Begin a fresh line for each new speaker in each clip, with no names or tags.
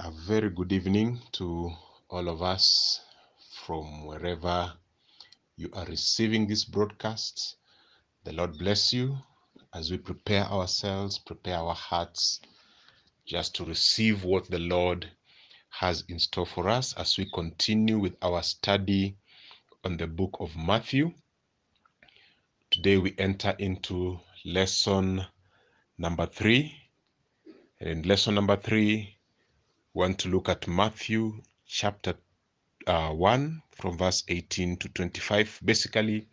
A very good evening to all of us from wherever you are receiving this broadcast. The Lord bless you as we prepare ourselves, prepare our hearts just to receive what the Lord has in store for us as we continue with our study on the book of Matthew. Today we enter into lesson number three. And in lesson number three, we want to look at Matthew chapter uh, 1 from verse 18 to 25. Basically,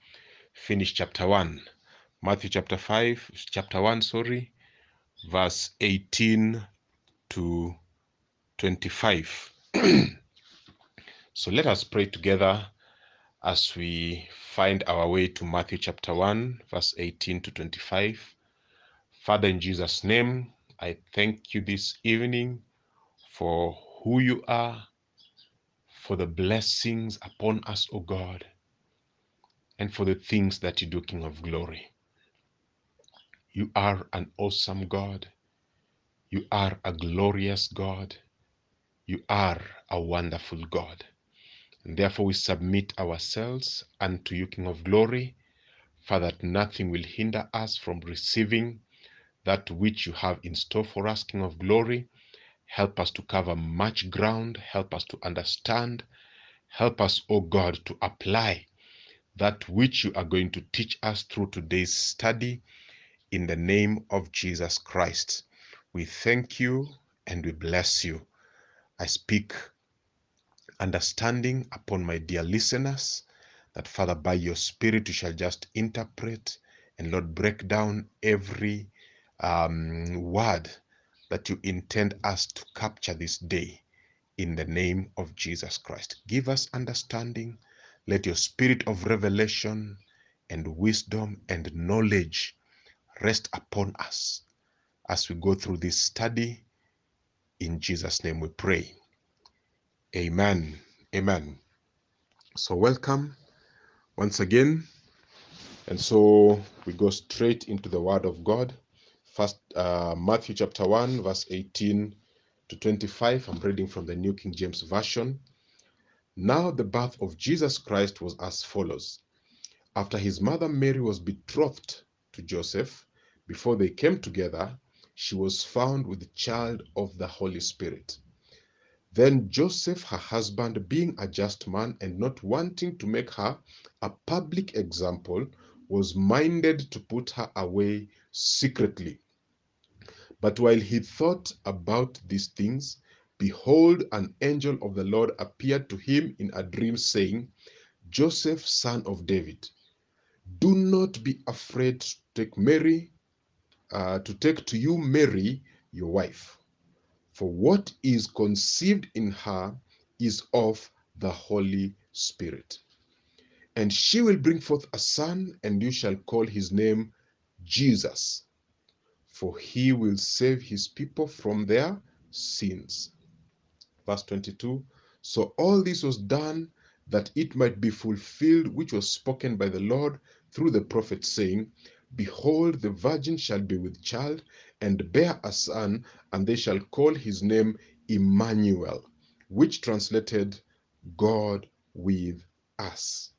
finish chapter 1. Matthew chapter 5, chapter 1, sorry, verse 18 to 25. so let us pray together as we find our way to Matthew chapter 1, verse 18 to 25. Father, in Jesus' name, I thank you this evening for who you are, for the blessings upon us, O God, and for the things that you do, King of glory. You are an awesome God. You are a glorious God. You are a wonderful God. And therefore, we submit ourselves unto you, King of glory, for that nothing will hinder us from receiving that which you have in store for us, King of glory. Help us to cover much ground. Help us to understand. Help us, O God, to apply that which you are going to teach us through today's study in the name of Jesus Christ. We thank you and we bless you. I speak understanding upon my dear listeners that, Father, by your Spirit, you shall just interpret and, Lord, break down every um, word that you intend us to capture this day in the name of Jesus Christ. Give us understanding. Let your spirit of revelation and wisdom and knowledge rest upon us as we go through this study. In Jesus' name we pray. Amen. Amen. So, welcome once again. And so we go straight into the Word of God. First, uh, Matthew chapter 1, verse 18 to 25. I'm reading from the New King James Version. Now, the birth of Jesus Christ was as follows. After his mother Mary was betrothed to Joseph, before they came together, she was found with the child of the Holy Spirit. Then Joseph, her husband, being a just man and not wanting to make her a public example, was minded to put her away secretly. But while he thought about these things, behold, an angel of the Lord appeared to him in a dream, saying, Joseph, son of David, do not be afraid to take Mary, uh, to take to you Mary, your wife. For what is conceived in her is of the Holy Spirit. And she will bring forth a son, and you shall call his name Jesus, for he will save his people from their sins. Verse 22 So all this was done that it might be fulfilled, which was spoken by the Lord through the prophet, saying, Behold, the virgin shall be with child and bear a son, and they shall call his name Emmanuel, which translated God with us.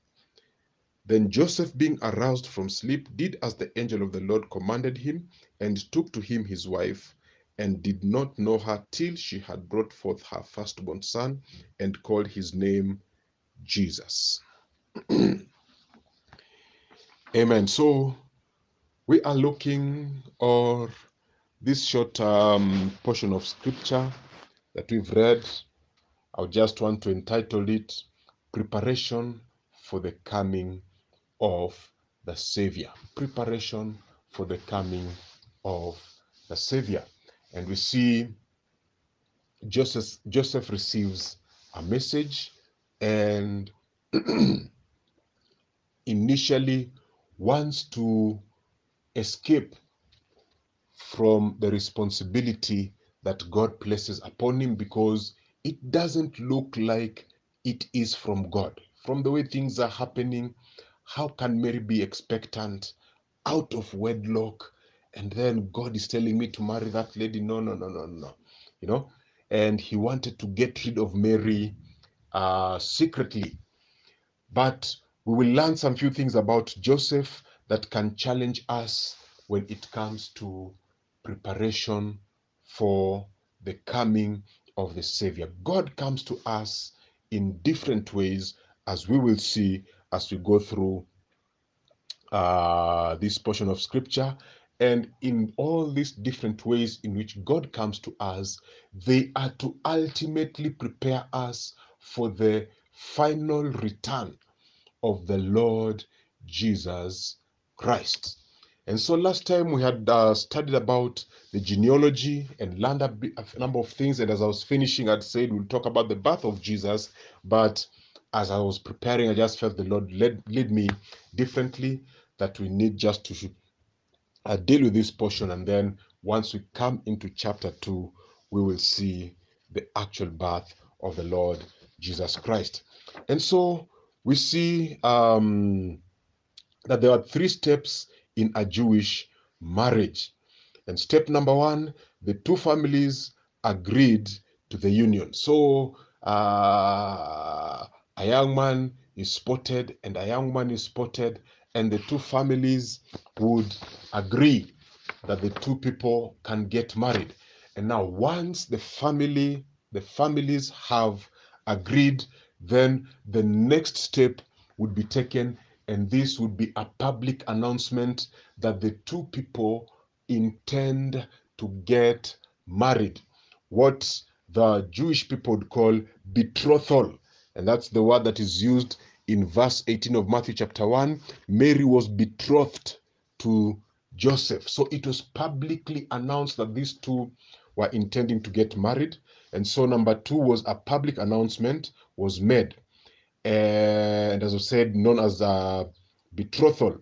Then Joseph, being aroused from sleep, did as the angel of the Lord commanded him, and took to him his wife, and did not know her till she had brought forth her firstborn son, and called his name Jesus. Amen. So we are looking or this short um, portion of scripture that we've read. I just want to entitle it Preparation for the Coming of the Savior. Preparation for the coming of the Savior. And we see Joseph, Joseph receives a message and initially wants to escape from the responsibility that God places upon him because it doesn't look like it is from God. From the way things are happening, how can Mary be expectant out of wedlock? And then God is telling me to marry that lady. No, no, no, no, no. You know, and he wanted to get rid of Mary uh, secretly. But we will learn some few things about Joseph that can challenge us when it comes to preparation for the coming of the Savior. God comes to us in different ways, as we will see as we go through uh, this portion of Scripture. And in all these different ways in which God comes to us, they are to ultimately prepare us for the final return of the Lord Jesus Christ. And so last time we had uh, studied about the genealogy and learned a, a, number of things. And as I was finishing, I'd said we'll talk about the birth of Jesus. But as I was preparing, I just felt the Lord led, led me differently that we need just to uh, deal with this portion. And then once we come into chapter 2, we will see the actual birth of the Lord Jesus Christ. And so we see um, that there are three steps in a Jewish marriage. And step number one, the two families agreed to the union. So uh, a young man is spotted and a young man is spotted, and the two families would agree that the two people can get married. And now, once the family, the families have agreed, then the next step would be taken, and this would be a public announcement that the two people intend to get married. What the Jewish people would call betrothal. And that's the word that is used in verse 18 of Matthew chapter 1. Mary was betrothed to Joseph. So it was publicly announced that these two were intending to get married. And so number two was a public announcement was made. And as I said, known as a betrothal.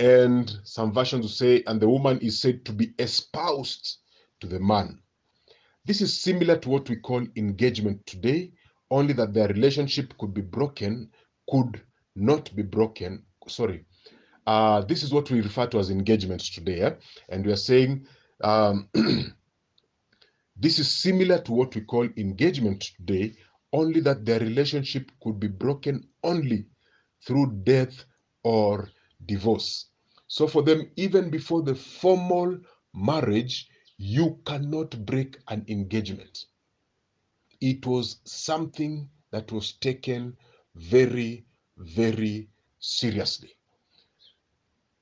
And some versions say, and the woman is said to be espoused to the man. This is similar to what we call engagement today, only that their relationship could be broken, could not be broken. Sorry. Uh, this is what we refer to as engagements today. Eh? And we are saying um, this is similar to what we call engagement today, only that their relationship could be broken only through death or divorce. So for them, even before the formal marriage, you cannot break an engagement. It was something that was taken very, very seriously.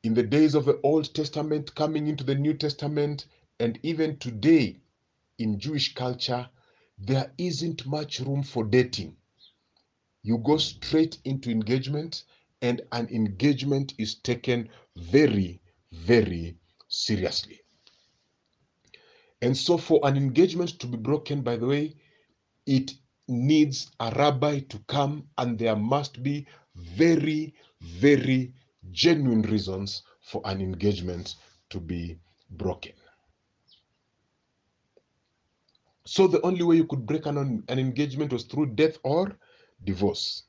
In the days of the Old Testament, coming into the New Testament, and even today in Jewish culture, there isn't much room for dating. You go straight into engagement, and an engagement is taken very, very seriously. And so, for an engagement to be broken, by the way, it needs a rabbi to come, and there must be very, very genuine reasons for an engagement to be broken. So, the only way you could break an, an engagement was through death or divorce.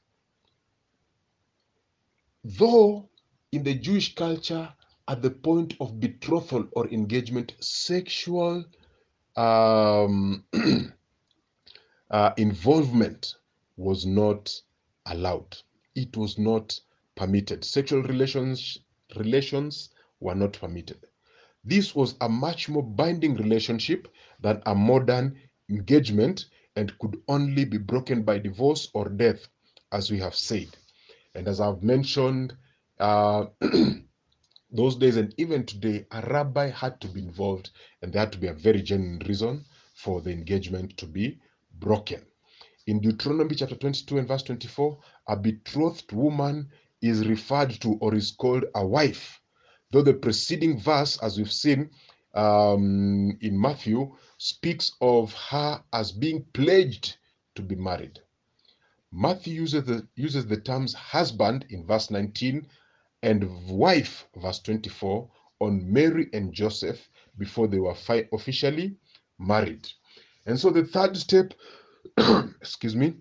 Though in the Jewish culture, at the point of betrothal or engagement, sexual um, uh, involvement was not allowed. It was not permitted. Sexual relations relations were not permitted. This was a much more binding relationship than a modern engagement and could only be broken by divorce or death, as we have said. And as I've mentioned, uh, those days and even today, a rabbi had to be involved, and there had to be a very genuine reason for the engagement to be broken. In Deuteronomy chapter 22 and verse 24, a betrothed woman is referred to or is called a wife. Though the preceding verse, as we've seen um, in Matthew, speaks of her as being pledged to be married. Matthew uses the, uses the terms husband in verse 19 and wife, verse 24, on Mary and Joseph before they were officially married. And so the third step, excuse me,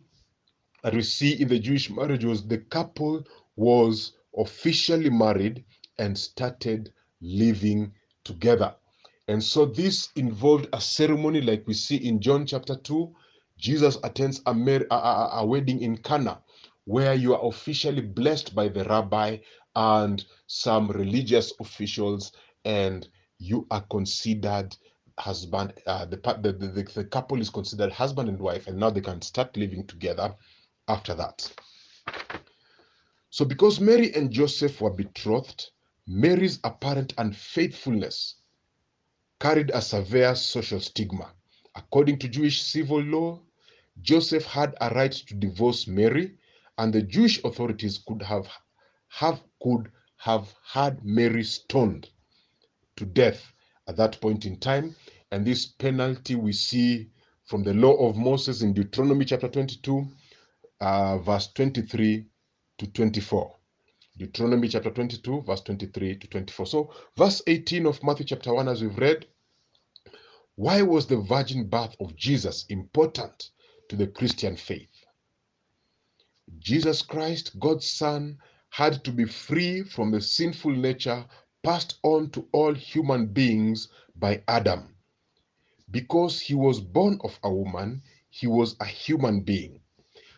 that we see in the Jewish marriage was the couple was officially married and started living together. And so this involved a ceremony like we see in John chapter 2. Jesus attends a, a, a, a wedding in Cana where you are officially blessed by the rabbi and some religious officials and you are considered husband uh, the, the, the, the couple is considered husband and wife and now they can start living together after that. So because mary and joseph were betrothed mary's apparent unfaithfulness carried a severe social stigma. According to jewish civil law joseph had a right to divorce mary and the jewish authorities could have have could have had mary stoned to death at that point in time. And this penalty we see from the law of Moses in Deuteronomy chapter 22, uh, verse 23 to 24. Deuteronomy chapter 22, verse 23 to 24. So, verse 18 of Matthew chapter 1, as we've read, why was the virgin birth of Jesus important to the Christian faith? Jesus Christ, God's Son, had to be free from the sinful nature passed on to all human beings by Adam. Because he was born of a woman, he was a human being.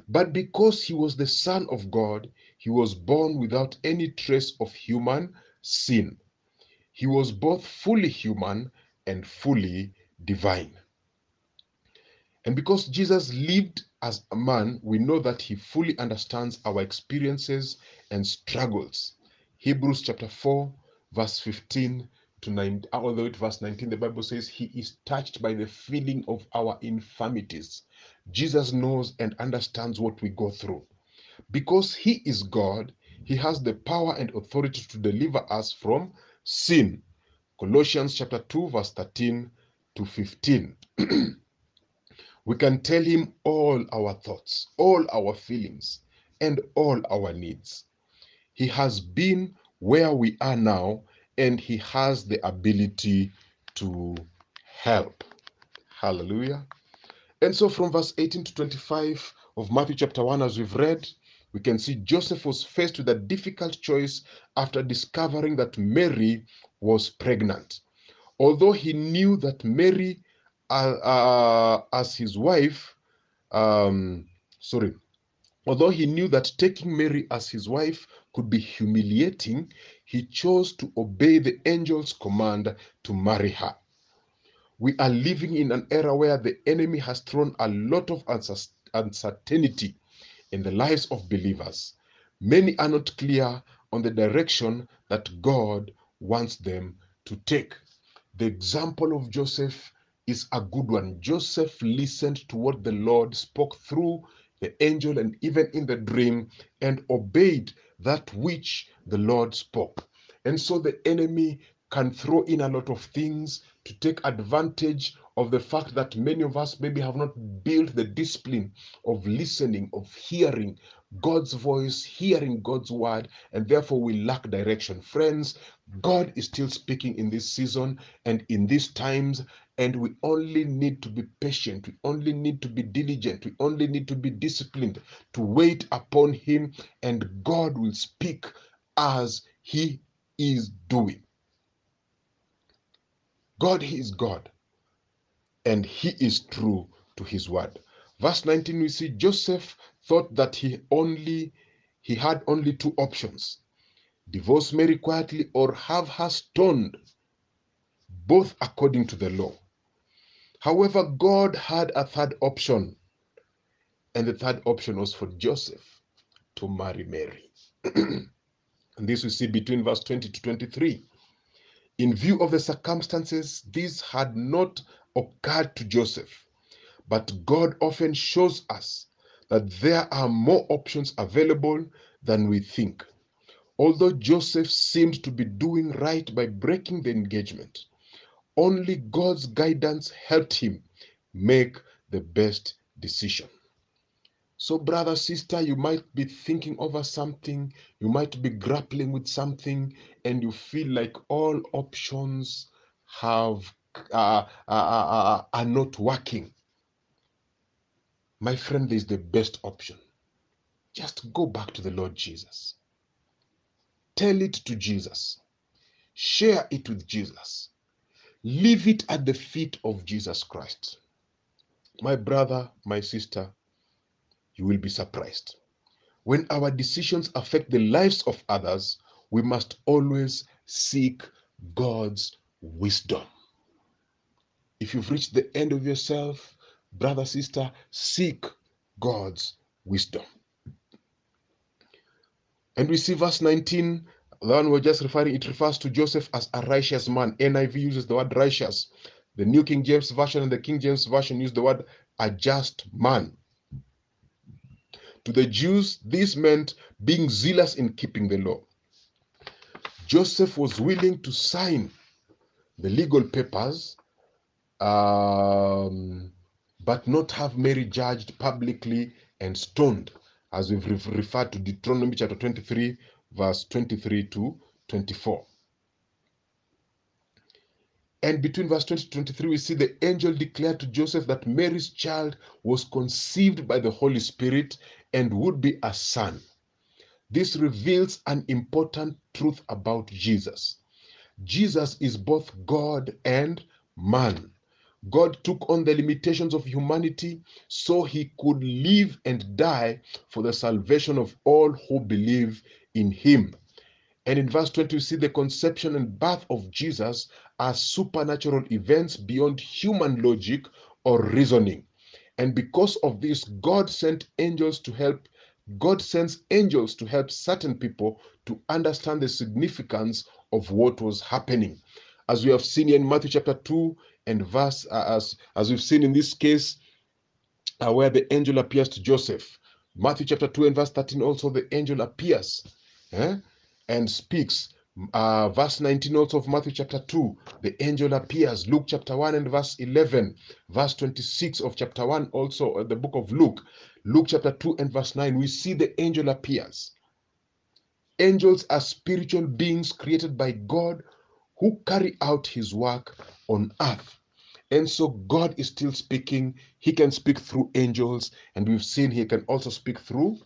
But because he was the Son of God, he was born without any trace of human sin. He was both fully human and fully divine. And because Jesus lived as a man, we know that he fully understands our experiences and struggles. Hebrews chapter 4, verse 15 to 9, all the way to verse 19, the Bible says, He is touched by the feeling of our infirmities. Jesus knows and understands what we go through. Because He is God, He has the power and authority to deliver us from sin. Colossians chapter 2, verse 13 to 15. we can tell Him all our thoughts, all our feelings, and all our needs. He has been where we are now, and He has the ability to help. Hallelujah. And so, from verse 18 to 25 of Matthew chapter 1, as we've read, we can see Joseph was faced with a difficult choice after discovering that Mary was pregnant. Although he knew that Mary, uh, uh, as his wife, um, sorry, although he knew that taking Mary as his wife could be humiliating, he chose to obey the angel's command to marry her. We are living in an era where the enemy has thrown a lot of uncertainty in the lives of believers. Many are not clear on the direction that God wants them to take. The example of Joseph is a good one. Joseph listened to what the Lord spoke through the angel and even in the dream and obeyed that which the Lord spoke. And so the enemy can throw in a lot of things to take advantage of the fact that many of us maybe have not built the discipline of listening, of hearing God's voice, hearing God's word, and therefore we lack direction. Friends, God is still speaking in this season and in these times, and we only need to be patient. We only need to be diligent. We only need to be disciplined to wait upon Him, and God will speak as He is doing. God, is God, and He is true to His word. Verse 19, we see Joseph thought that he only he had only two options divorce Mary quietly or have her stoned, both according to the law. However, God had a third option, and the third option was for Joseph to marry Mary. and this we see between verse 20 to 23. In view of the circumstances, this had not occurred to Joseph, but God often shows us that there are more options available than we think. Although Joseph seemed to be doing right by breaking the engagement, only God's guidance helped him make the best decision. So, brother, sister, you might be thinking over something, you might be grappling with something, and you feel like all options have uh, uh, uh, are not working. My friend, is the best option. Just go back to the Lord Jesus. Tell it to Jesus. Share it with Jesus. Leave it at the feet of Jesus Christ. My brother, my sister, you will be surprised. When our decisions affect the lives of others, we must always seek God's wisdom. If you've reached the end of yourself, brother, sister, seek God's wisdom. And we see verse 19, the one we're just referring, it refers to Joseph as a righteous man. NIV uses the word righteous. The New King James Version and the King James Version use the word a just man. To the Jews, this meant being zealous in keeping the law. Joseph was willing to sign the legal papers, um, but not have Mary judged publicly and stoned, as we've referred to Deuteronomy chapter 23, verse 23 to 24. And between verse 20 to 23, we see the angel declared to Joseph that Mary's child was conceived by the Holy Spirit and would be a son. This reveals an important truth about Jesus. Jesus is both God and man. God took on the limitations of humanity so he could live and die for the salvation of all who believe in him. And in verse 20, we see the conception and birth of Jesus as supernatural events beyond human logic or reasoning. And because of this, God sent angels to help. God sends angels to help certain people to understand the significance of what was happening. As we have seen in Matthew chapter 2 and verse, uh, as, as we've seen in this case, uh, where the angel appears to Joseph. Matthew chapter 2 and verse 13, also the angel appears. Eh? and speaks. Uh, verse 19 also of Matthew chapter 2, the angel appears. Luke chapter 1 and verse 11. Verse 26 of chapter 1 also, uh, the book of Luke. Luke chapter 2 and verse 9, we see the angel appears. Angels are spiritual beings created by God who carry out his work on earth. And so God is still speaking. He can speak through angels, and we've seen he can also speak through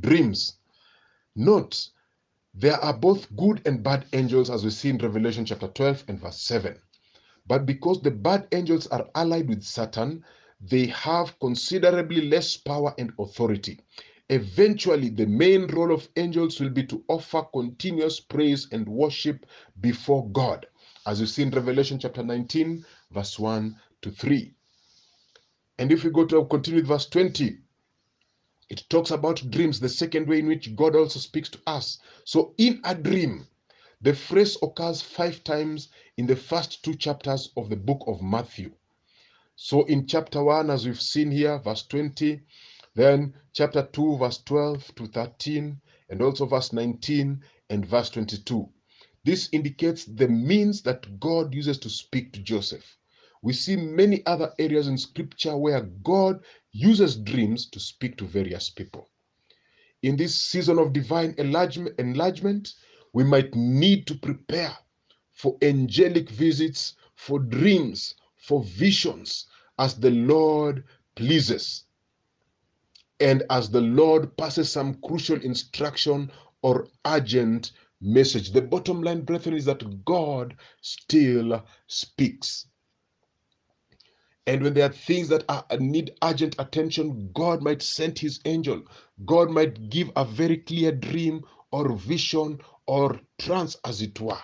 dreams. Note, there are both good and bad angels as we see in Revelation chapter 12 and verse 7. But because the bad angels are allied with Satan, they have considerably less power and authority. Eventually, the main role of angels will be to offer continuous praise and worship before God, as we see in Revelation chapter 19, verse 1 to 3. And if we go to continue with verse 20, it talks about dreams, the second way in which God also speaks to us. So, in a dream, the phrase occurs five times in the first two chapters of the book of Matthew. So, in chapter 1, as we've seen here, verse 20, then chapter 2, verse 12 to 13, and also verse 19 and verse 22. This indicates the means that God uses to speak to Joseph. We see many other areas in scripture where God uses dreams to speak to various people. In this season of divine enlargement, we might need to prepare for angelic visits, for dreams, for visions, as the Lord pleases. And as the Lord passes some crucial instruction or urgent message. The bottom line, brethren, is that God still speaks. And when there are things that are, uh, need urgent attention, God might send his angel. God might give a very clear dream or vision or trance, as it were,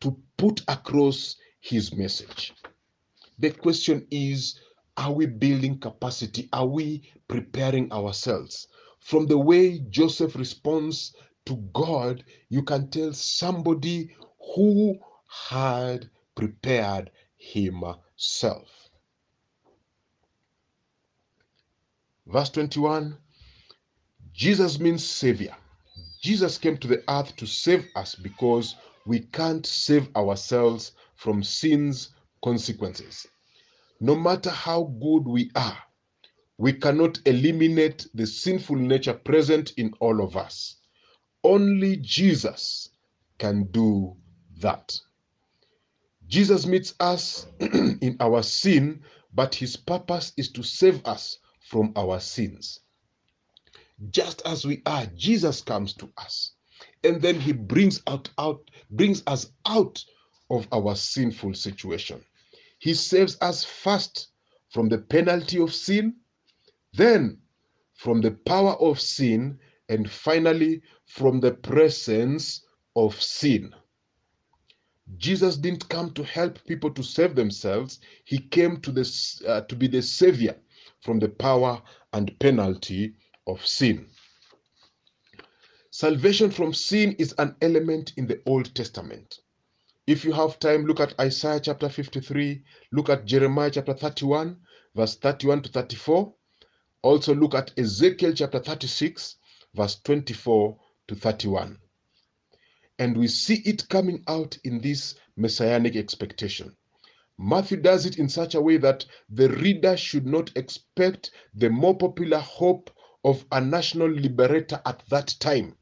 to put across his message. The question is are we building capacity? Are we preparing ourselves? From the way Joseph responds to God, you can tell somebody who had prepared himself. Verse 21 Jesus means Savior. Jesus came to the earth to save us because we can't save ourselves from sin's consequences. No matter how good we are, we cannot eliminate the sinful nature present in all of us. Only Jesus can do that. Jesus meets us in our sin, but his purpose is to save us from our sins. Just as we are, Jesus comes to us. And then he brings out, out brings us out of our sinful situation. He saves us first from the penalty of sin, then from the power of sin, and finally from the presence of sin. Jesus didn't come to help people to save themselves. He came to, this, uh, to be the savior from the power and penalty of sin. Salvation from sin is an element in the Old Testament. If you have time, look at Isaiah chapter 53, look at Jeremiah chapter 31, verse 31 to 34. Also, look at Ezekiel chapter 36, verse 24 to 31. And we see it coming out in this messianic expectation. Matthew does it in such a way that the reader should not expect the more popular hope of a national liberator at that time.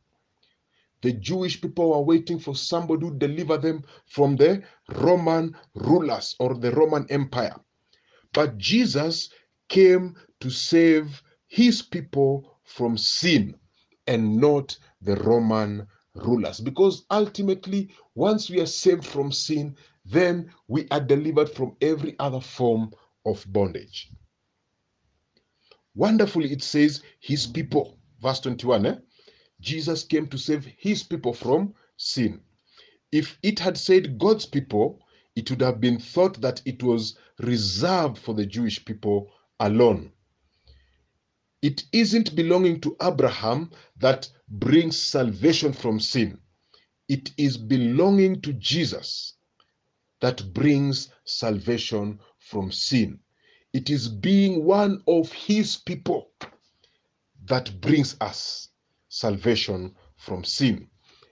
The Jewish people were waiting for somebody to deliver them from the Roman rulers or the Roman Empire. But Jesus came to save his people from sin and not the Roman rulers. Because ultimately, once we are saved from sin, then we are delivered from every other form of bondage. Wonderfully, it says, His people. Verse 21. Eh? Jesus came to save His people from sin. If it had said God's people, it would have been thought that it was reserved for the Jewish people alone. It isn't belonging to Abraham that brings salvation from sin. It is belonging to Jesus that brings salvation from sin. It is being one of his people that brings us salvation from sin.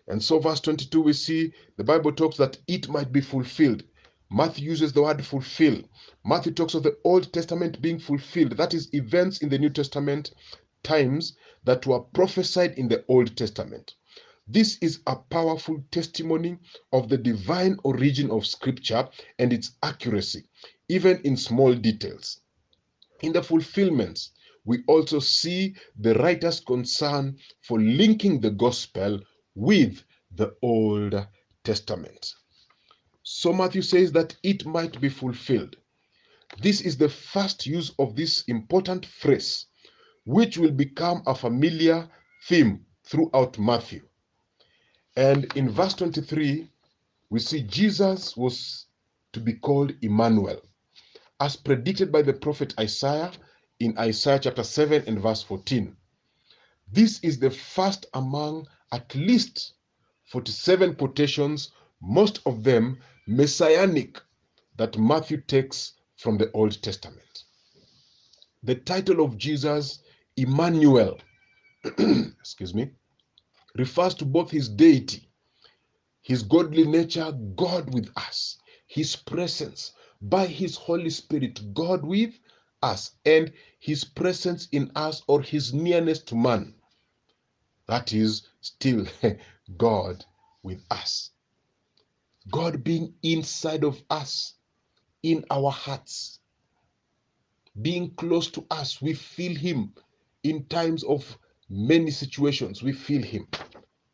And so, verse 22, we see the Bible talks that it might be fulfilled. Matthew uses the word fulfill. Matthew talks of the Old Testament being fulfilled. That is, events in the New Testament, times that were prophesied in the Old Testament. This is a powerful testimony of the divine origin of Scripture and its accuracy, even in small details. In the fulfillments, we also see the writer's concern for linking the gospel with the Old Testament. So Matthew says that it might be fulfilled. This is the first use of this important phrase, which will become a familiar theme throughout Matthew. And in verse 23, we see Jesus was to be called Emmanuel, as predicted by the prophet Isaiah in Isaiah chapter 7 and verse 14. This is the first among at least 47 quotations, most of them messianic, that Matthew takes from the Old Testament. The title of Jesus, Emmanuel, excuse me, refers to both his deity, his godly nature, God with us, his presence by his Holy Spirit, God with us, and his presence in us or his nearness to man. That is still God with us. God being inside of us, in our hearts, being close to us. We feel Him in times of many situations. We feel Him.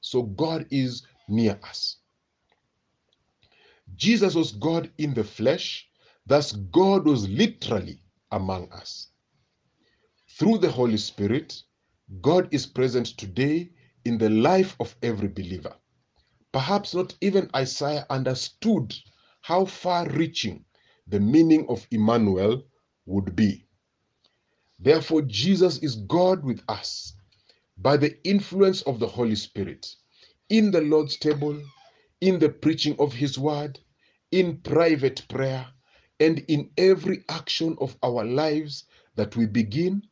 So God is near us. Jesus was God in the flesh, thus, God was literally among us. Through the Holy Spirit, God is present today in the life of every believer. Perhaps not even Isaiah understood how far reaching the meaning of Emmanuel would be. Therefore, Jesus is God with us by the influence of the Holy Spirit in the Lord's table, in the preaching of His word, in private prayer, and in every action of our lives that we begin,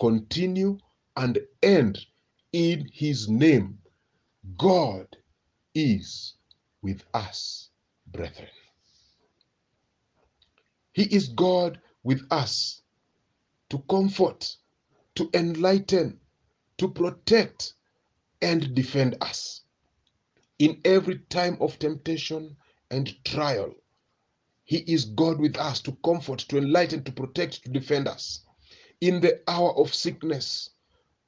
continue, and end in His name. God is with us, brethren. He is God with us to comfort, to enlighten, to protect, and defend us. In every time of temptation and trial, He is God with us to comfort, to enlighten, to protect, to defend us. In the hour of sickness,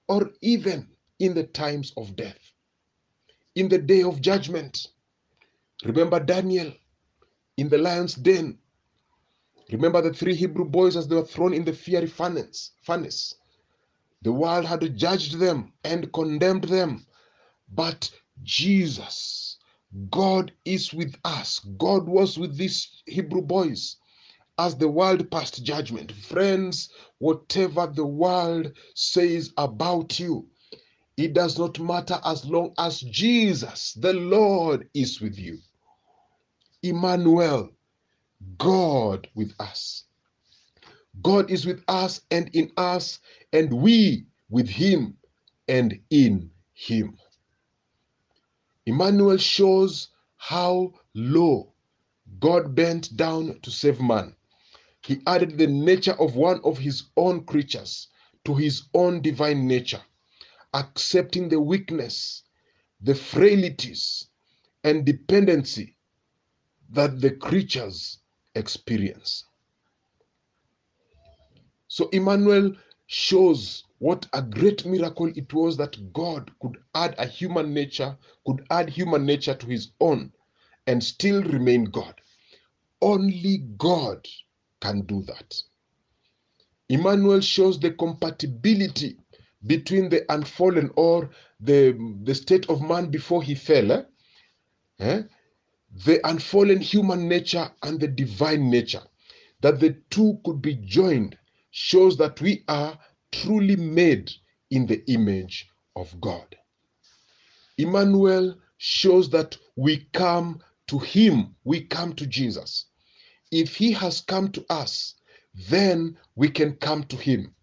or even in the times of death, in the day of judgment. Remember Daniel in the lion's den. Remember the three Hebrew boys as they were thrown in the fiery furnace. furnace. The world had judged them and condemned them. But Jesus, God is with us. God was with these Hebrew boys as the world passed judgment. Friends, whatever the world says about you, it does not matter as long as Jesus, the Lord, is with you. Emmanuel, God with us. God is with us and in us, and we with him and in him. Emmanuel shows how low God bent down to save man. He added the nature of one of his own creatures to his own divine nature, accepting the weakness, the frailties, and dependency that the creatures experience. So Emmanuel shows what a great miracle it was that God could add a human nature, could add human nature to his own and still remain God. Only God can do that. Emmanuel shows the compatibility between the unfallen or the, the state of man before he fell, eh? Eh? the unfallen human nature and the divine nature. That the two could be joined shows that we are truly made in the image of God. Emmanuel shows that we come to Him, we come to Jesus. If He has come to us, then we can come to Him.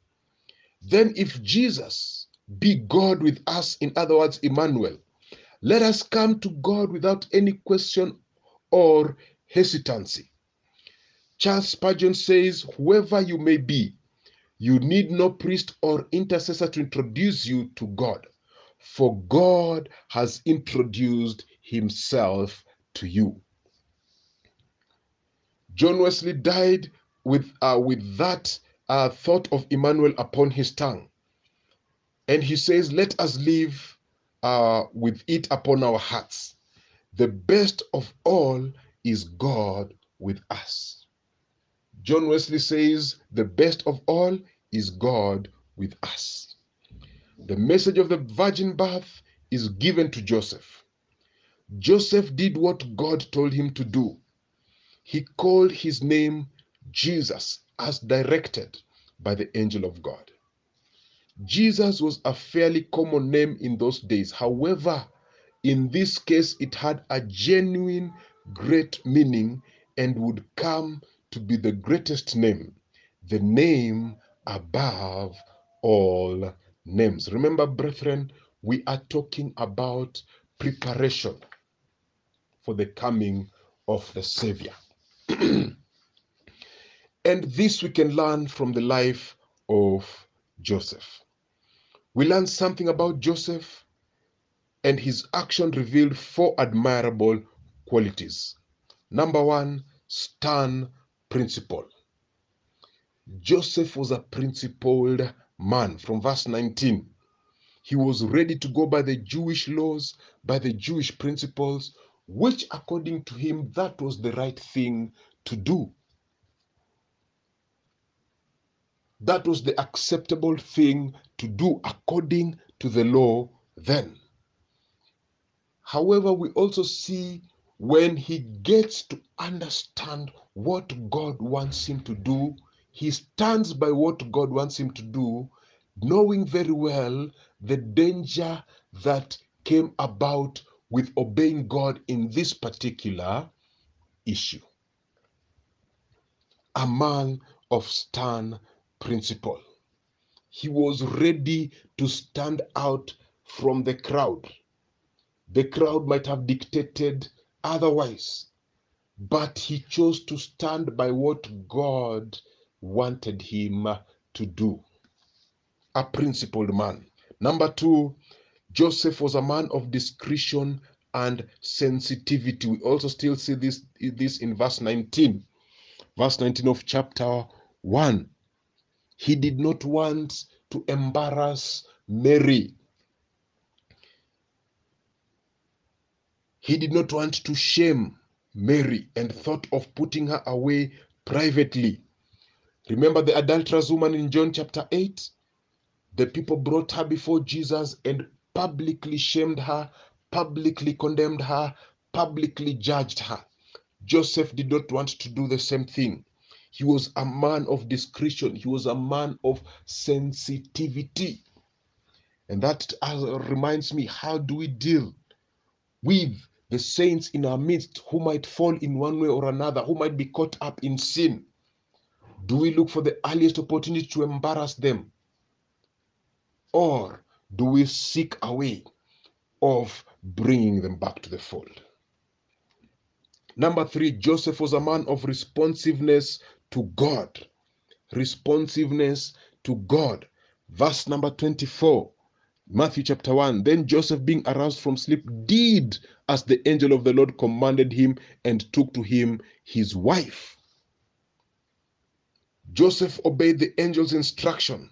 Then, if Jesus be God with us, in other words, Emmanuel, let us come to God without any question or hesitancy. Charles Spurgeon says, Whoever you may be, you need no priest or intercessor to introduce you to God, for God has introduced himself to you. John Wesley died with, uh, with that uh, thought of Emmanuel upon his tongue. And he says, Let us live uh, with it upon our hearts. The best of all is God with us. John Wesley says, The best of all is God with us. The message of the virgin birth is given to Joseph. Joseph did what God told him to do. He called his name Jesus as directed by the angel of God. Jesus was a fairly common name in those days. However, in this case, it had a genuine great meaning and would come to be the greatest name, the name above all names. Remember, brethren, we are talking about preparation for the coming of the Savior. and this we can learn from the life of Joseph. We learn something about Joseph, and his action revealed four admirable qualities. Number one, stern principle. Joseph was a principled man. From verse 19, he was ready to go by the Jewish laws, by the Jewish principles, which according to him, that was the right thing to do. That was the acceptable thing to do according to the law then. However, we also see when he gets to understand what God wants him to do, he stands by what God wants him to do, knowing very well the danger that came about with obeying God in this particular issue. A man of stern principle. He was ready to stand out from the crowd. The crowd might have dictated otherwise, but he chose to stand by what God wanted him to do. A principled man. Number two, Joseph was a man of discretion and sensitivity. We also still see this, this in verse 19. Verse 19 of chapter 1. He did not want to embarrass Mary. He did not want to shame Mary and thought of putting her away privately. Remember the adulterous woman in John chapter 8? The people brought her before Jesus and publicly shamed her, publicly condemned her, publicly judged her. Joseph did not want to do the same thing. He was a man of discretion, he was a man of sensitivity. And that uh, reminds me how do we deal with the saints in our midst who might fall in one way or another, who might be caught up in sin? Do we look for the earliest opportunity to embarrass them? Or do we seek a way of bringing them back to the fold? Number three, Joseph was a man of responsiveness to God. Responsiveness to God. Verse number 24, Matthew chapter 1. Then Joseph, being aroused from sleep, did as the angel of the Lord commanded him and took to him his wife. Joseph obeyed the angel's instruction.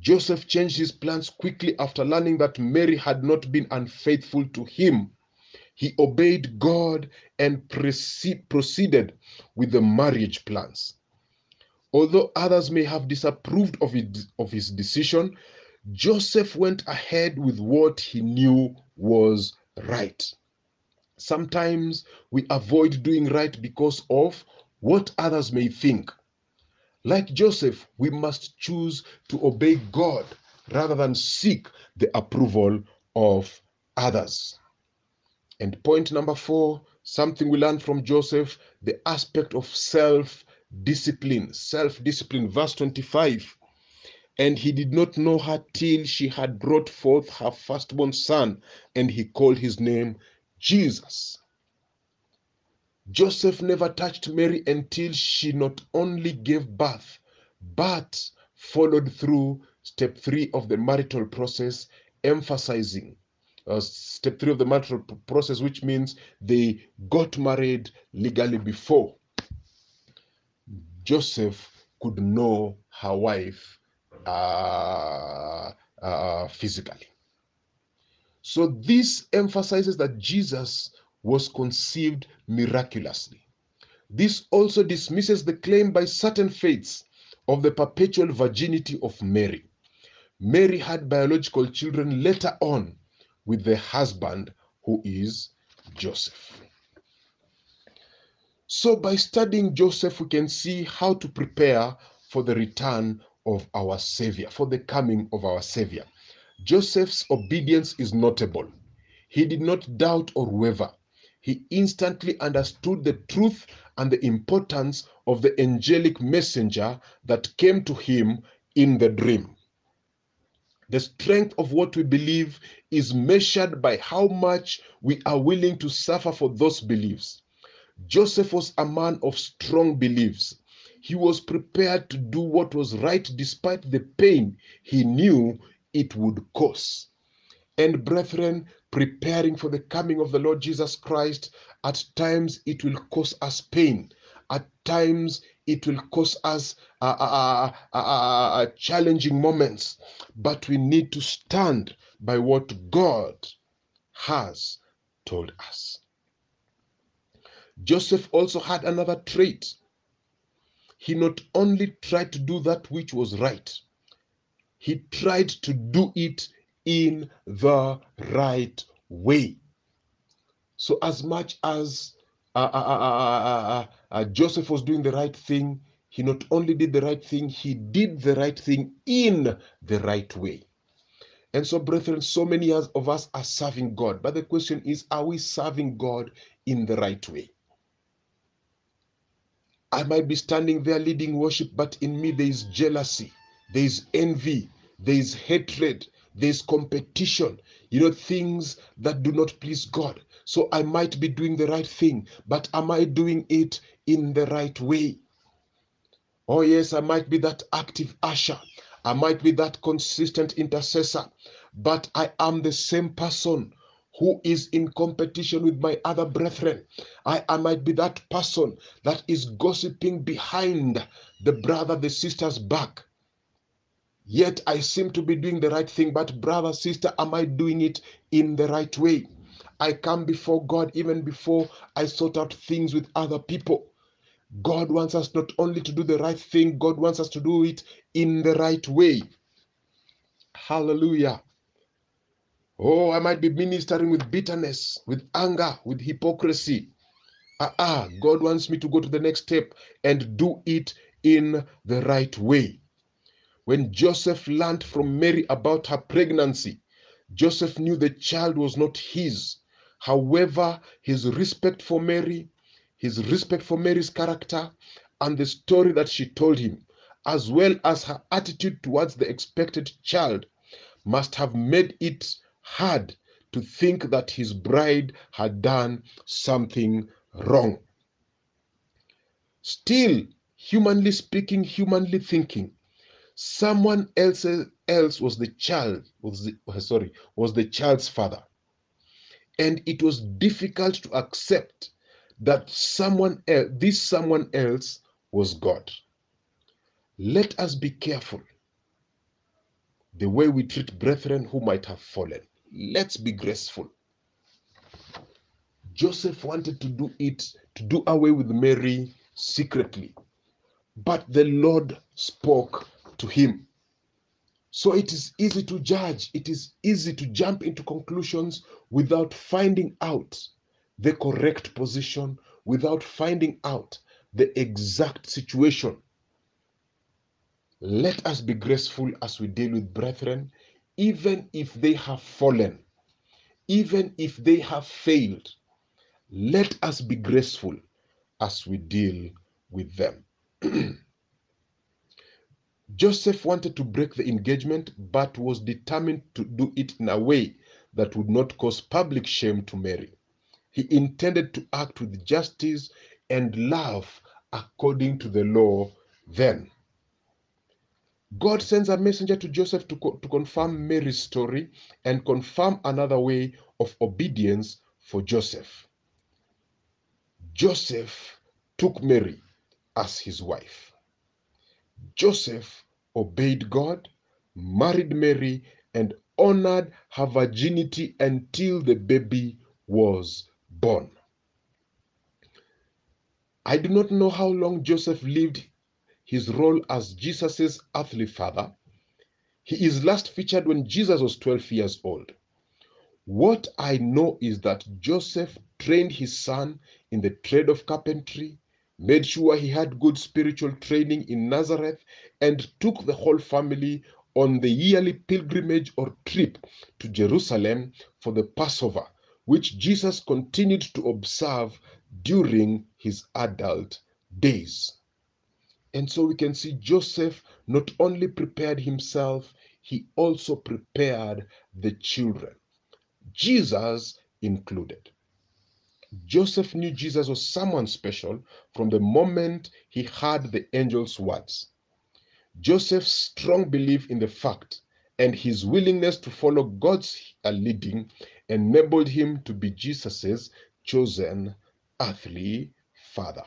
Joseph changed his plans quickly after learning that Mary had not been unfaithful to him. He obeyed God and proceeded with the marriage plans. Although others may have disapproved of, it, of his decision, Joseph went ahead with what he knew was right. Sometimes we avoid doing right because of what others may think. Like Joseph, we must choose to obey God rather than seek the approval of others. And point number four, something we learn from Joseph, the aspect of self discipline. Self discipline, verse 25. And he did not know her till she had brought forth her firstborn son, and he called his name Jesus. Joseph never touched Mary until she not only gave birth, but followed through step three of the marital process, emphasizing uh, step three of the marital process, which means they got married legally before. Joseph could know her wife uh, uh, physically. So this emphasizes that Jesus was conceived miraculously. This also dismisses the claim by certain faiths of the perpetual virginity of Mary. Mary had biological children later on with the husband who is Joseph. So, by studying Joseph, we can see how to prepare for the return of our Savior, for the coming of our Savior. Joseph's obedience is notable. He did not doubt or waver he instantly understood the truth and the importance of the angelic messenger that came to him in the dream. The strength of what we believe is measured by how much we are willing to suffer for those beliefs. Joseph was a man of strong beliefs. He was prepared to do what was right despite the pain he knew it would cause. And brethren, preparing for the coming of the Lord Jesus Christ, at times it will cause us pain. At times it will cause us uh, uh, uh, challenging moments. But we need to stand by what God has told us. Joseph also had another trait. He not only tried to do that which was right, he tried to do it in the right way. So, as much as uh, uh, uh, Joseph was doing the right thing, he not only did the right thing, he did the right thing in the right way. And so, brethren, so many of us are serving God. But the question is, are we serving God in the right way? I might be standing there leading worship, but in me there is jealousy, there is envy, there is hatred, there's competition, you know, things that do not please God. So I might be doing the right thing, but am I doing it in the right way? Oh, yes, I might be that active usher. I might be that consistent intercessor, but I am the same person who is in competition with my other brethren. I, I might be that person that is gossiping behind the brother, the sister's back. Yet I seem to be doing the right thing, but brother, sister, am I doing it in the right way? I come before God even before I sort out things with other people. God wants us not only to do the right thing, God wants us to do it in the right way. Hallelujah. Oh, I might be ministering with bitterness, with anger, with hypocrisy. Ah, ah, God wants me to go to the next step and do it in the right way. When Joseph learned from Mary about her pregnancy, Joseph knew the child was not his. However, his respect for Mary, his respect for Mary's character, and the story that she told him, as well as her attitude towards the expected child, must have made it hard to think that his bride had done something wrong. Still, humanly speaking, humanly thinking, someone else else was the child was the, uh, sorry was the child's father. And it was difficult to accept that someone else this someone else was god. Let us be careful the way we treat brethren who might have fallen. Let's be graceful. Joseph wanted to do it to do away with mary secretly. But the lord spoke to him so it is easy to judge, it is easy to jump into conclusions without finding out the correct position, without finding out the exact situation. Let us be graceful as we deal with brethren, even if they have fallen, even if they have failed. Let us be graceful as we deal with them. Joseph wanted to break the engagement, but was determined to do it in a way that would not cause public shame to Mary. He intended to act with justice and love according to the law then. God sends a messenger to Joseph to, co to confirm Mary's story and confirm another way of obedience for Joseph. Joseph took Mary as his wife. Joseph obeyed God, married Mary, and honored her virginity until the baby was born. I do not know how long Joseph lived his role as Jesus' earthly father. He is last featured when Jesus was 12 years old. What I know is that Joseph trained his son in the trade of carpentry, made sure he had good spiritual training in Nazareth, and took the whole family on the yearly pilgrimage or trip to Jerusalem for the Passover, which Jesus continued to observe during his adult days. And so we can see Joseph not only prepared himself, he also prepared the children, Jesus included. Joseph knew Jesus was someone special from the moment he heard the angel's words. Joseph's strong belief in the fact and his willingness to follow God's leading enabled him to be Jesus's chosen earthly father.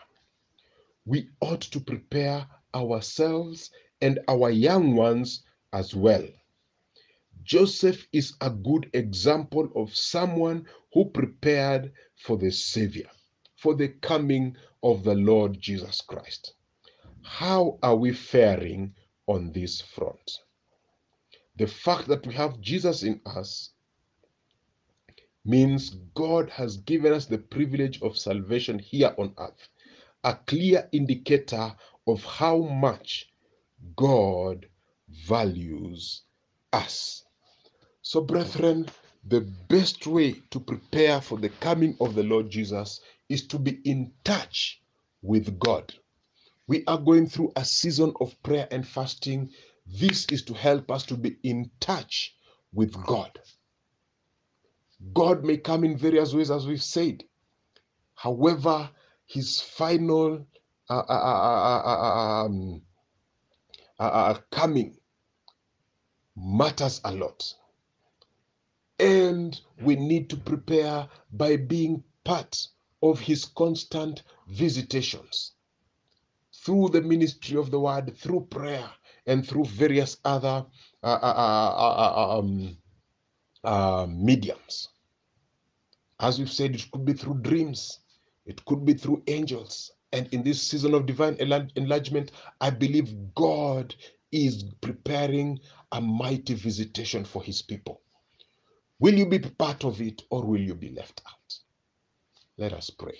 We ought to prepare ourselves and our young ones as well. Joseph is a good example of someone who prepared for the Savior, for the coming of the Lord Jesus Christ. How are we faring on this front? The fact that we have Jesus in us means God has given us the privilege of salvation here on earth, a clear indicator of how much God values us. So, brethren, the best way to prepare for the coming of the Lord Jesus is to be in touch with God. We are going through a season of prayer and fasting. This is to help us to be in touch with God. God may come in various ways, as we've said. However, his final uh, uh, uh, um, coming matters a lot. And we need to prepare by being part of his constant visitations through the ministry of the word, through prayer, and through various other uh, uh, uh, um, mediums. As we've said, it could be through dreams, it could be through angels. And in this season of divine enlargement, I believe God is preparing a mighty visitation for his people. Will you be part of it or will you be left out? Let us pray.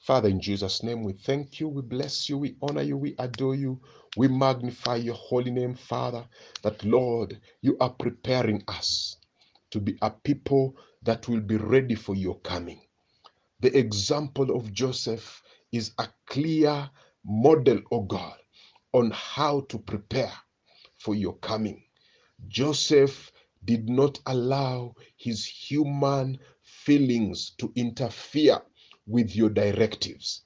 Father, in Jesus' name, we thank you, we bless you, we honor you, we adore you, we magnify your holy name, Father, that Lord, you are preparing us to be a people that will be ready for your coming. The example of Joseph is a clear model, oh God, on how to prepare for your coming. Joseph did not allow his human feelings to interfere with your directives.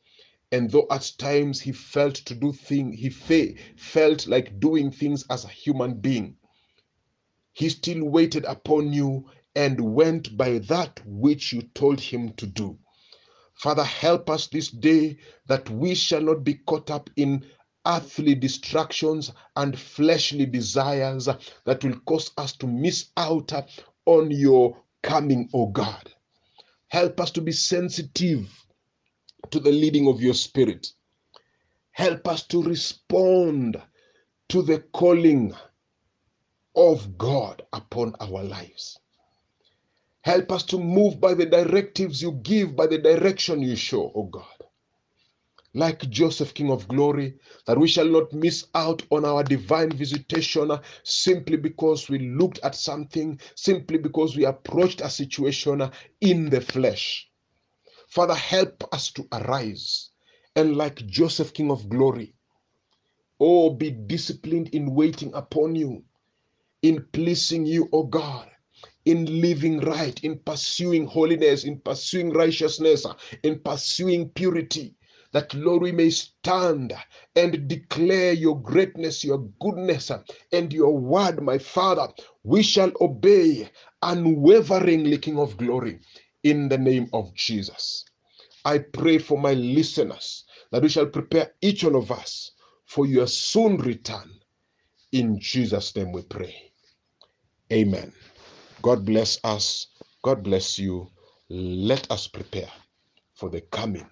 And though at times he felt to do things, he fe felt like doing things as a human being, he still waited upon you and went by that which you told him to do. Father, help us this day that we shall not be caught up in earthly distractions and fleshly desires that will cause us to miss out on your coming, O God. Help us to be sensitive to the leading of your Spirit. Help us to respond to the calling of God upon our lives. Help us to move by the directives you give, by the direction you show, O God. Like Joseph, King of Glory, that we shall not miss out on our divine visitation simply because we looked at something, simply because we approached a situation in the flesh. Father, help us to arise and, like Joseph, King of Glory, oh, be disciplined in waiting upon you, in pleasing you, O God in living right, in pursuing holiness, in pursuing righteousness, in pursuing purity, that Lord, we may stand and declare your greatness, your goodness, and your word, my Father. We shall obey unwaveringly, King of glory, in the name of Jesus. I pray for my listeners that we shall prepare each one of us for your soon return. In Jesus' name we pray. Amen. God bless us. God bless you. Let us prepare for the coming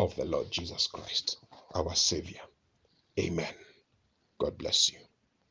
of the Lord Jesus Christ, our Savior. Amen. God bless you.